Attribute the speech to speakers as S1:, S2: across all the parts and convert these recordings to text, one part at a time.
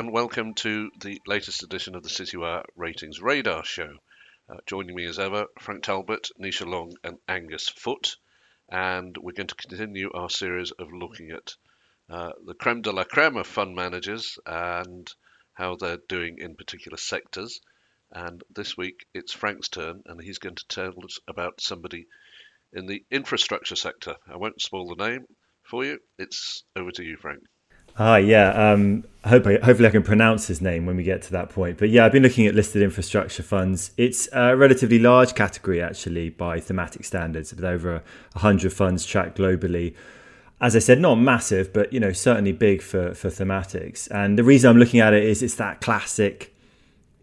S1: and welcome to the latest edition of the Citywire Ratings Radar Show. Uh, joining me as ever, Frank Talbot, Nisha Long, and Angus Foote. And we're going to continue our series of looking at uh, the creme de la creme of fund managers and how they're doing in particular sectors. And this week it's Frank's turn, and he's going to tell us about somebody in the infrastructure sector. I won't spoil the name for you. It's over to you, Frank.
S2: Hi, yeah. Um, hope I, hopefully I can pronounce his name when we get to that point. But yeah, I've been looking at listed infrastructure funds. It's a relatively large category actually by thematic standards, with over hundred funds tracked globally. As I said, not massive, but you know certainly big for for thematics. And the reason I'm looking at it is it's that classic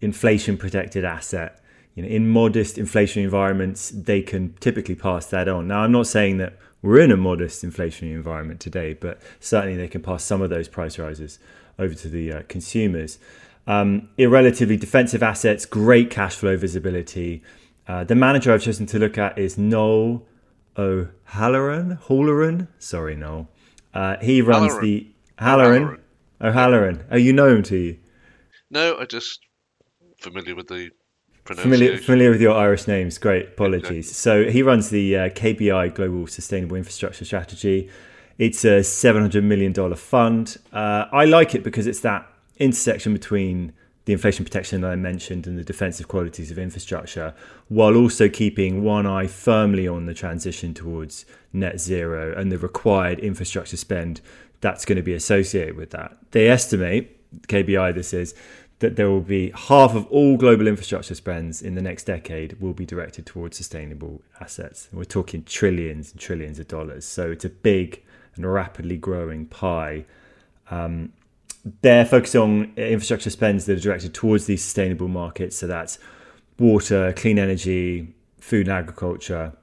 S2: inflation protected asset. You know, in modest inflationary environments, they can typically pass that on. Now, I'm not saying that we're in a modest inflationary environment today, but certainly they can pass some of those price rises over to the uh, consumers. Um, relatively defensive assets, great cash flow visibility. Uh, the manager I've chosen to look at is Noel O'Halloran. Halloran? Sorry, Noel. Uh, he runs Halloran. the Halloran. O'Halloran. Oh, you know him, do you?
S1: No, I just familiar with the
S2: Familiar, familiar with your Irish names. Great. Apologies. So he runs the uh, KBI Global Sustainable Infrastructure Strategy. It's a $700 million fund. Uh, I like it because it's that intersection between the inflation protection that I mentioned and the defensive qualities of infrastructure, while also keeping one eye firmly on the transition towards net zero and the required infrastructure spend that's going to be associated with that. They estimate, KBI this is, that there will be half of all global infrastructure spends in the next decade will be directed towards sustainable assets. We're talking trillions and trillions of dollars. So it's a big and rapidly growing pie. Um, they're focused on infrastructure spends that are directed towards these sustainable markets. So that's water, clean energy, food and agriculture,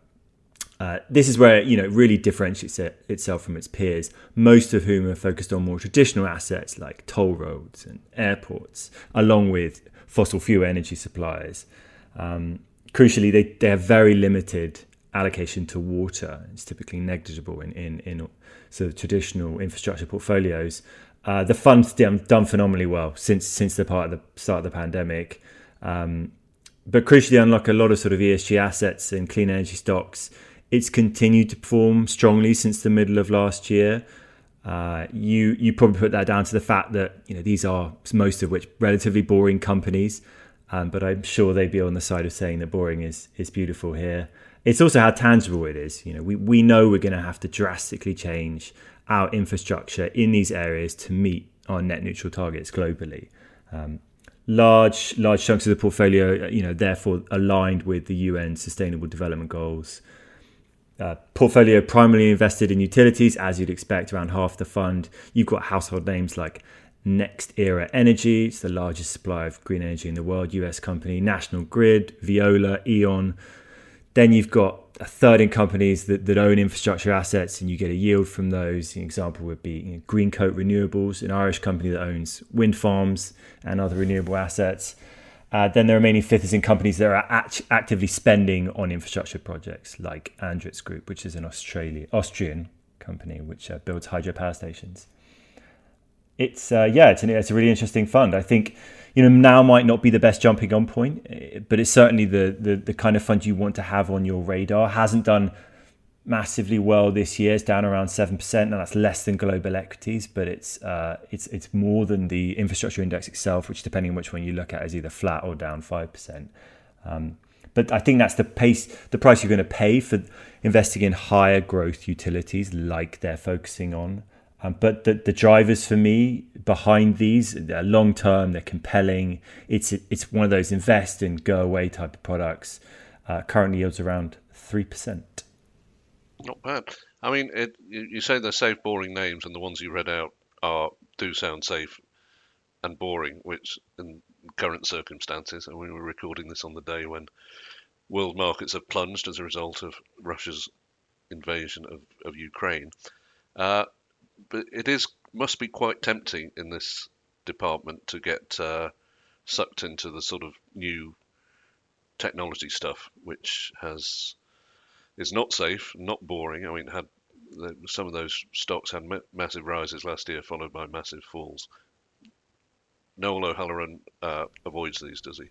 S2: uh, this is where you know it really differentiates it, itself from its peers, most of whom are focused on more traditional assets like toll roads and airports, along with fossil fuel energy suppliers. Um, crucially, they, they have very limited allocation to water. It's typically negligible in, in, in sort of traditional infrastructure portfolios. Uh, the fund's done, done phenomenally well since since the part of the start of the pandemic. Um, but crucially, unlock a lot of sort of ESG assets and clean energy stocks it's continued to perform strongly since the middle of last year. Uh, you you probably put that down to the fact that you know these are most of which relatively boring companies, um, but I'm sure they'd be on the side of saying that boring is is beautiful here. It's also how tangible it is. You know, we we know we're going to have to drastically change our infrastructure in these areas to meet our net neutral targets globally. Um, large large chunks of the portfolio, you know, therefore aligned with the UN Sustainable Development Goals. Uh, portfolio primarily invested in utilities, as you'd expect, around half the fund. You've got household names like NextEra Energy, it's the largest supplier of green energy in the world, US company, National Grid, Veolia, E.ON. Then you've got a third in companies that, that own infrastructure assets and you get a yield from those. An example would be you know, Greencoat Renewables, an Irish company that owns wind farms and other renewable assets. Uh, then the remaining fifth is in companies that are act- actively spending on infrastructure projects, like Andritz Group, which is an Australia, Austrian company which uh, builds hydropower stations. It's uh, yeah, it's, an, it's a really interesting fund. I think you know now might not be the best jumping on point, eh, but it's certainly the, the the kind of fund you want to have on your radar. Hasn't done massively well this year. It's down around seven percent, and that's less than global equities, but it's uh, it's it's more than the infrastructure index itself, which depending on which one you look at is either flat or down five percent. Um, but I think that's the pace, the price you're going to pay for investing in higher growth utilities, like they're focusing on. Um, but the, the drivers for me behind these, they're long term, they're compelling. It's it's one of those invest and go away type of products. Uh, currently yields around three percent.
S1: Not bad. I mean, it, you, say they're safe, boring names, and the ones you read out are do sound safe and boring, which in current circumstances, and we were recording this on the day when world markets have plunged as a result of Russia's invasion of, of Ukraine. Uh, but it is must be quite tempting in this department to get uh, sucked into the sort of new technology stuff, which has is not safe, not boring. I mean, had some of those stocks had massive rises last year, followed by massive falls. Noel O'Halloran uh, avoids these, does he?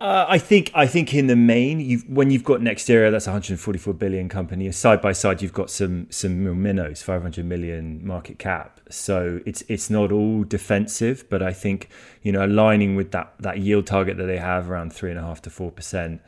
S2: Uh, I think I think in the main, you've, when you've got NextEra, that's a 144 billion company. Side by side, you've got some some minnows, 500 million market cap. So it's it's not all defensive, but I think you know aligning with that that yield target that they have around three and a half to four percent.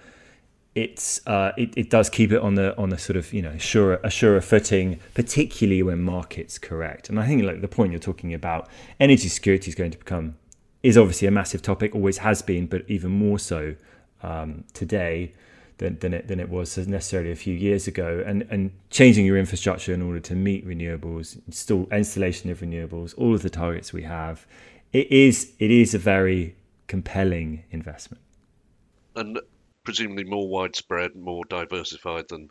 S2: It's uh, it, it does keep it on the on the sort of you know sure a surer footing, particularly when markets correct. And I think like the point you're talking about, energy security is going to become is obviously a massive topic, always has been, but even more so um, today than, than, it, than it was necessarily a few years ago. And, and changing your infrastructure in order to meet renewables, install installation of renewables, all of the targets we have, it is it is a very compelling investment.
S1: And presumably more widespread, more diversified than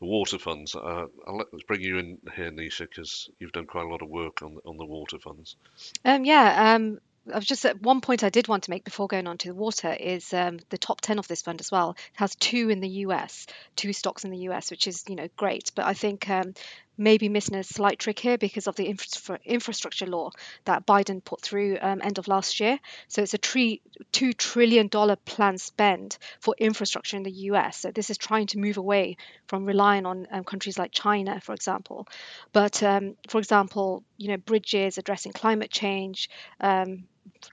S1: the water funds. Uh, I'll let, let's bring you in here, Nisha, because you've done quite a lot of work on on the water funds.
S3: Um, yeah, um, I was just at one point I did want to make before going on to the water is um, the top 10 of this fund as well. It has two in the US, two stocks in the US, which is, you know, great. But I think um, maybe missing a slight trick here because of the infra- infrastructure law that Biden put through um, end of last year. So it's a tre- two trillion dollar plan spend for infrastructure in the U.S. So this is trying to move away from relying on um, countries like China, for example. But um, for example, you know, bridges addressing climate change.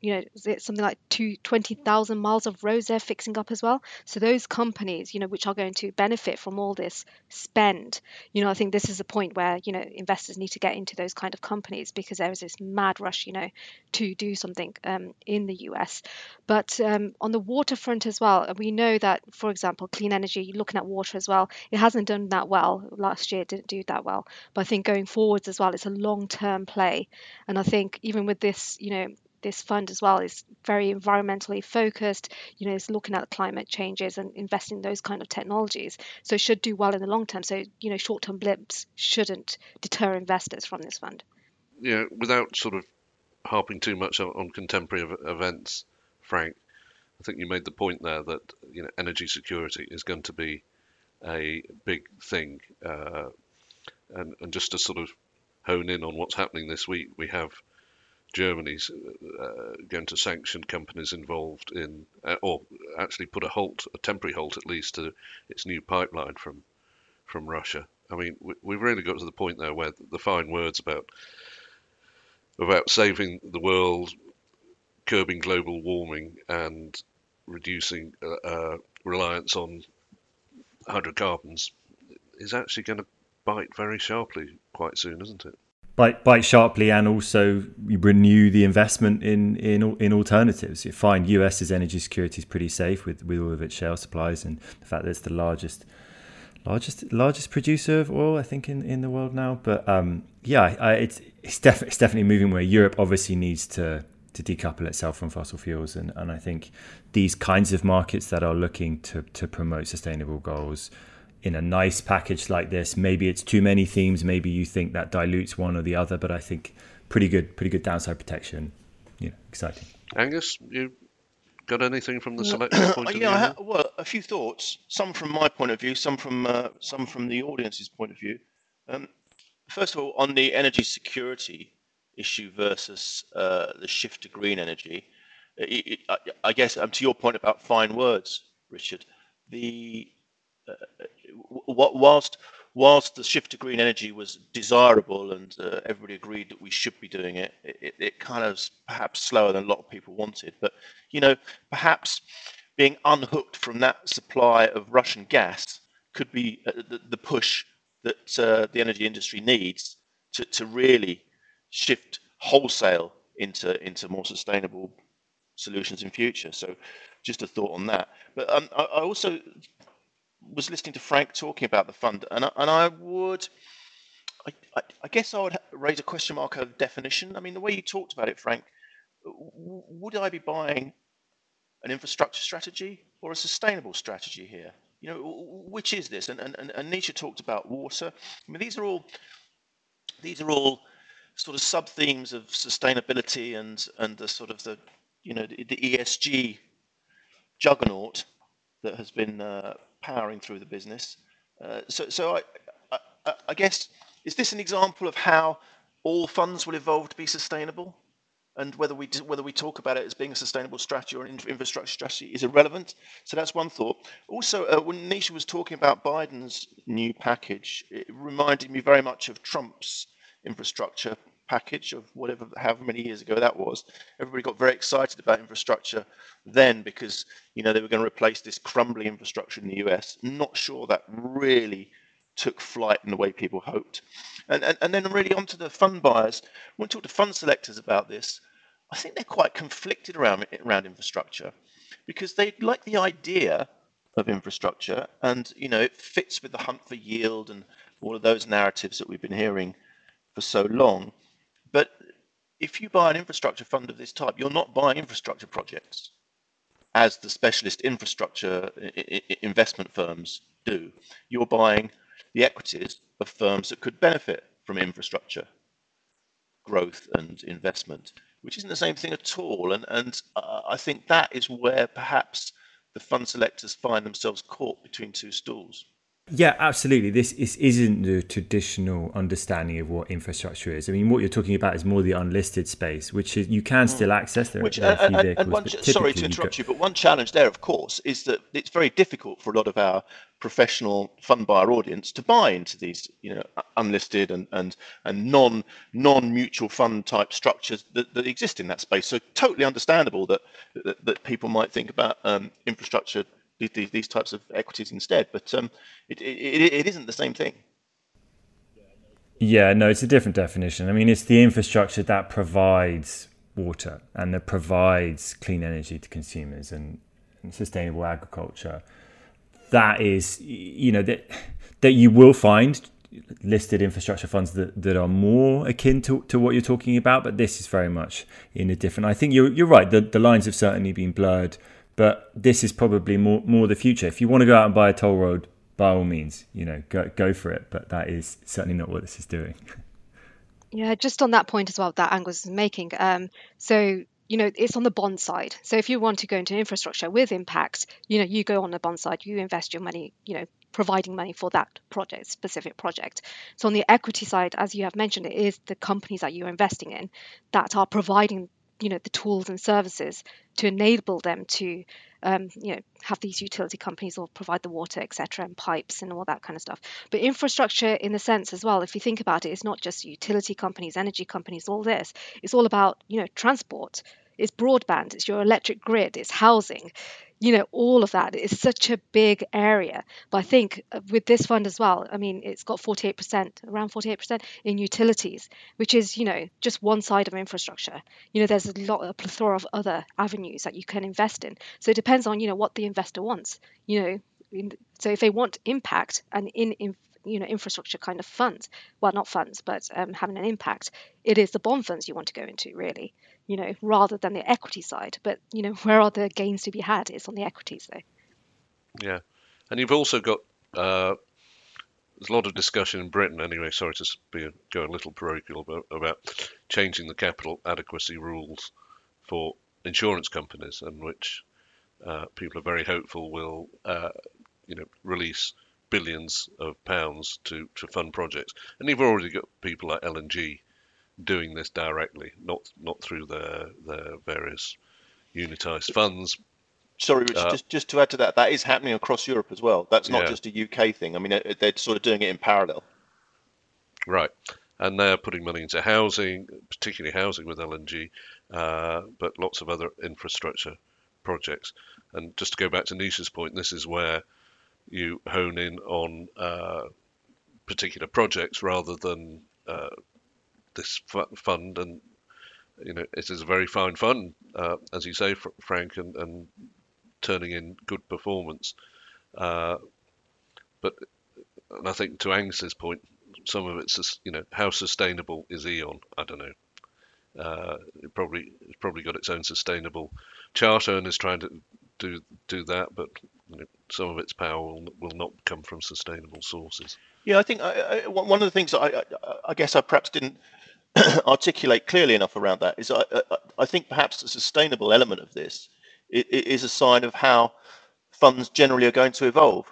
S3: You know, something like two, 20,000 miles of roads they're fixing up as well. So those companies, you know, which are going to benefit from all this spend, you know, I think this is a point where, you know, investors need to get into those kind of companies because there is this mad rush, you know, to do something um, in the US. But um, on the waterfront as well, we know that, for example, clean energy, looking at water as well, it hasn't done that well. Last year didn't do that well. But I think going forwards as well, it's a long term play. And I think even with this, you know, this fund as well is very environmentally focused. You know, it's looking at climate changes and investing in those kind of technologies. So it should do well in the long term. So you know, short-term blips shouldn't deter investors from this fund.
S1: Yeah, without sort of harping too much on contemporary events, Frank, I think you made the point there that you know energy security is going to be a big thing, uh, and and just to sort of hone in on what's happening this week, we have Germany's uh, going to sanction companies involved in, uh, or actually put a halt, a temporary halt at least, to its new pipeline from from Russia. I mean, we, we've really got to the point there where the fine words about about saving the world, curbing global warming, and reducing uh, uh reliance on hydrocarbons is actually going to bite very sharply quite soon, isn't it?
S2: Bite sharply and also renew the investment in in in alternatives. You find US's energy security is pretty safe with with all of its shale supplies and the fact that it's the largest largest largest producer of oil I think in, in the world now. But um, yeah, I, it's it's definitely it's definitely moving where Europe obviously needs to to decouple itself from fossil fuels and, and I think these kinds of markets that are looking to to promote sustainable goals in a nice package like this. Maybe it's too many themes. Maybe you think that dilutes one or the other. But I think pretty good, pretty good downside protection. Yeah, exciting.
S1: Angus, you got anything from the selection point of view?
S4: yeah,
S1: view?
S4: well, a few thoughts. Some from my point of view, some from uh, some from the audience's point of view. Um, first of all, on the energy security issue versus uh, the shift to green energy, it, it, I, I, guess um, to your point about fine words, Richard, the whilst whilst the shift to green energy was desirable and uh, everybody agreed that we should be doing it, it, it kind of perhaps slower than a lot of people wanted. But you know, perhaps being unhooked from that supply of Russian gas could be uh, the, the, push that uh, the energy industry needs to, to really shift wholesale into into more sustainable solutions in future. So, just a thought on that. But um, I, I also was listening to Frank talking about the fund, and I, and I would, I, I, I guess I would raise a question mark of definition. I mean, the way you talked about it, Frank, would I be buying an infrastructure strategy or a sustainable strategy here? You know, which is this? And, and, and Nisha talked about water. I mean, these are all these are all sort of sub themes of sustainability and and the sort of the you know the, the ESG juggernaut that has been uh, powering through the business. Uh, so, so I, I, I, guess is this an example of how all funds will evolve to be sustainable? and whether we whether we talk about it as being a sustainable strategy or an infrastructure strategy is irrelevant. So that's one thought. Also, uh, when Nisha was talking about Biden's new package, it reminded me very much of Trump's infrastructure package of whatever however many years ago that was. Everybody got very excited about infrastructure then because you know they were going to replace this crumbling infrastructure in the US. Not sure that really took flight in the way people hoped. And, and, and then really onto the fund buyers. When we talk to fund selectors about this, I think they're quite conflicted around, around infrastructure because they like the idea of infrastructure and you know it fits with the hunt for yield and all of those narratives that we've been hearing for so long. If you buy an infrastructure fund of this type, you're not buying infrastructure projects as the specialist infrastructure investment firms do. You're buying the equities of firms that could benefit from infrastructure growth and investment, which isn't the same thing at all. And, and uh, I think that is where perhaps the fund selectors find themselves caught between two stools.
S2: Yeah, absolutely. This is, isn't the traditional understanding of what infrastructure is. I mean, what you're talking about is more the unlisted space, which is, you can still hmm. access. There,
S4: which, there and, vehicles, and one, sorry to interrupt you, you, but one challenge there, of course, is that it's very difficult for a lot of our professional fund buyer audience to buy into these, you know, unlisted and and and non non mutual fund type structures that, that exist in that space. So totally understandable that that, that people might think about um, infrastructure these, these types of equities instead. But um, it, it, it isn't the same thing.
S2: Yeah, no, it's a different definition. I mean, it's the infrastructure that provides water and that provides clean energy to consumers and, and sustainable agriculture. That is, you know, that that you will find listed infrastructure funds that, that are more akin to, to what you're talking about, but this is very much in a different. I think you're you're right. The the lines have certainly been blurred but this is probably more more the future. If you want to go out and buy a toll road, by all means, you know, go go for it. But that is certainly not what this is doing.
S3: Yeah, just on that point as well, that Angus is making. Um, so you know, it's on the bond side. So if you want to go into infrastructure with impact, you know, you go on the bond side, you invest your money, you know, providing money for that project, specific project. So on the equity side, as you have mentioned, it is the companies that you're investing in that are providing you know the tools and services to enable them to um, you know have these utility companies or provide the water etc and pipes and all that kind of stuff. But infrastructure in the sense as well if you think about it it's not just utility companies energy companies all this. It's all about you know transport it's broadband it's your electric grid it's housing you know, all of that is such a big area. But I think uh, with this fund as well, I mean, it's got 48%, around 48% in utilities, which is, you know, just one side of infrastructure. You know, there's a lot, a plethora of other avenues that you can invest in. So it depends on, you know, what the investor wants, you know. So if they want impact and in, in you know infrastructure kind of funds. Well not funds but um, having an impact. It is the bond funds you want to go into really you know rather than the equity side. But you know where are the gains to be had? It's on the equities though
S1: yeah. And you've also got uh, there's a lot of discussion in Britain anyway. Sorry to be a, go a little parochial about, about changing the capital adequacy rules for insurance companies, and which uh, people are very hopeful will, uh, you know, release billions of pounds to, to fund projects. And you've already got people like L&G doing this directly, not not through their their various unitized funds.
S4: Sorry, Richard, uh, just just to add to that, that is happening across Europe as well. That's not yeah. just a UK thing. I mean, they're sort of doing it in parallel.
S1: Right, and they're putting money into housing, particularly housing with L&G, uh, but lots of other infrastructure projects. And just to go back to Nisha's point, this is where you hone in on uh, particular projects rather than uh, this fund. And you know, it is a very fine fund, uh, as you say, Frank, and, and turning in good performance. Uh, but and I think to Angus's point, some of it's you know how sustainable is E.ON? I don't know. Uh, it probably it's probably got its own sustainable charter and is trying to do do that, but some of its power will, will not come from sustainable sources.
S4: Yeah, I think I, I, one of the things I, I, guess I perhaps didn't articulate clearly enough around that is I, I, think perhaps the sustainable element of this is a sign of how funds generally are going to evolve,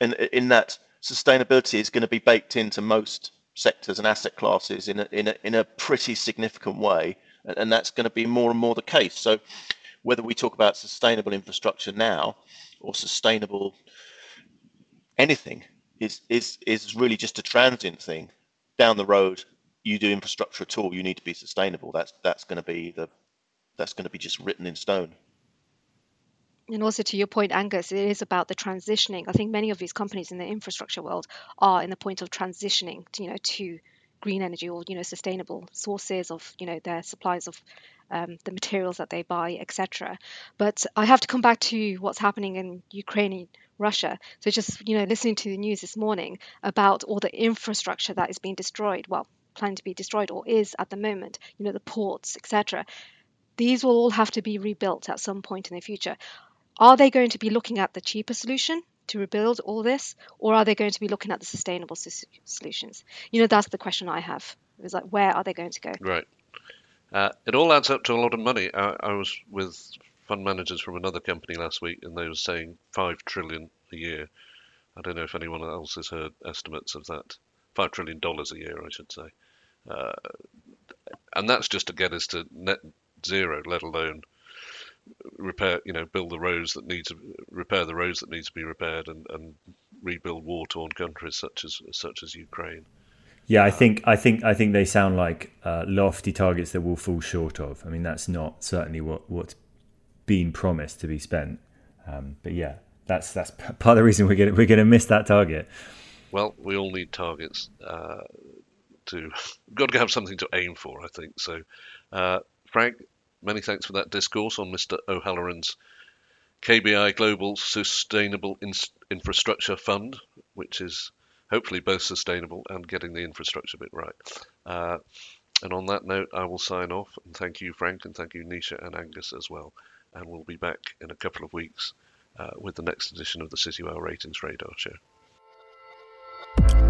S4: in in that sustainability is going to be baked into most sectors and asset classes in a, in a, in a pretty significant way and, and that's going to be more and more the case. So whether we talk about sustainable infrastructure now or sustainable anything is is is really just a transient thing. Down the road, you do infrastructure at all, you need to be sustainable. That's that's going to be the that's going to be just written in stone.
S3: And also to your point, Angus, it is about the transitioning. I think many of these companies in the infrastructure world are in the point of transitioning, you know, to green energy or you know sustainable sources of you know their supplies of um, the materials that they buy, etc. But I have to come back to what's happening in Ukraine and Russia. So just you know listening to the news this morning about all the infrastructure that is being destroyed. Well, planning to be destroyed or is at the moment. You know the ports, etc. These will all have to be rebuilt at some point in the future. Are they going to be looking at the cheaper solution to rebuild all this, or are they going to be looking at the sustainable solutions? You know, that's the question I have. It's like, where are they going to go?
S1: Right. Uh, it all adds up to a lot of money. I, I, was with fund managers from another company last week, and they were saying five trillion a year. I don't know if anyone else has heard estimates of that. Five trillion dollars a year, I should say. Uh, and that's just to get us to net zero, let alone repair, you know, build the roads that need to repair the roads that need to be repaired, and, and rebuild war-torn countries such as such as Ukraine.
S2: Yeah, I think I think I think they sound like uh, lofty targets that will fall short of. I mean, that's not certainly what what's been promised to be spent. Um, but yeah, that's that's part of the reason we're gonna we're gonna miss that target.
S1: Well, we all need targets uh, to. We've got to have something to aim for, I think. So, uh, Frank, Many thanks for that discourse on Mr. O'Halloran's KBI Global Sustainable In- Infrastructure Fund, which is hopefully both sustainable and getting the infrastructure bit right. Uh, and on that note, I will sign off and thank you, Frank, and thank you, Nisha and Angus as well. And we'll be back in a couple of weeks uh, with the next edition of the Citywire Ratings Radar Show.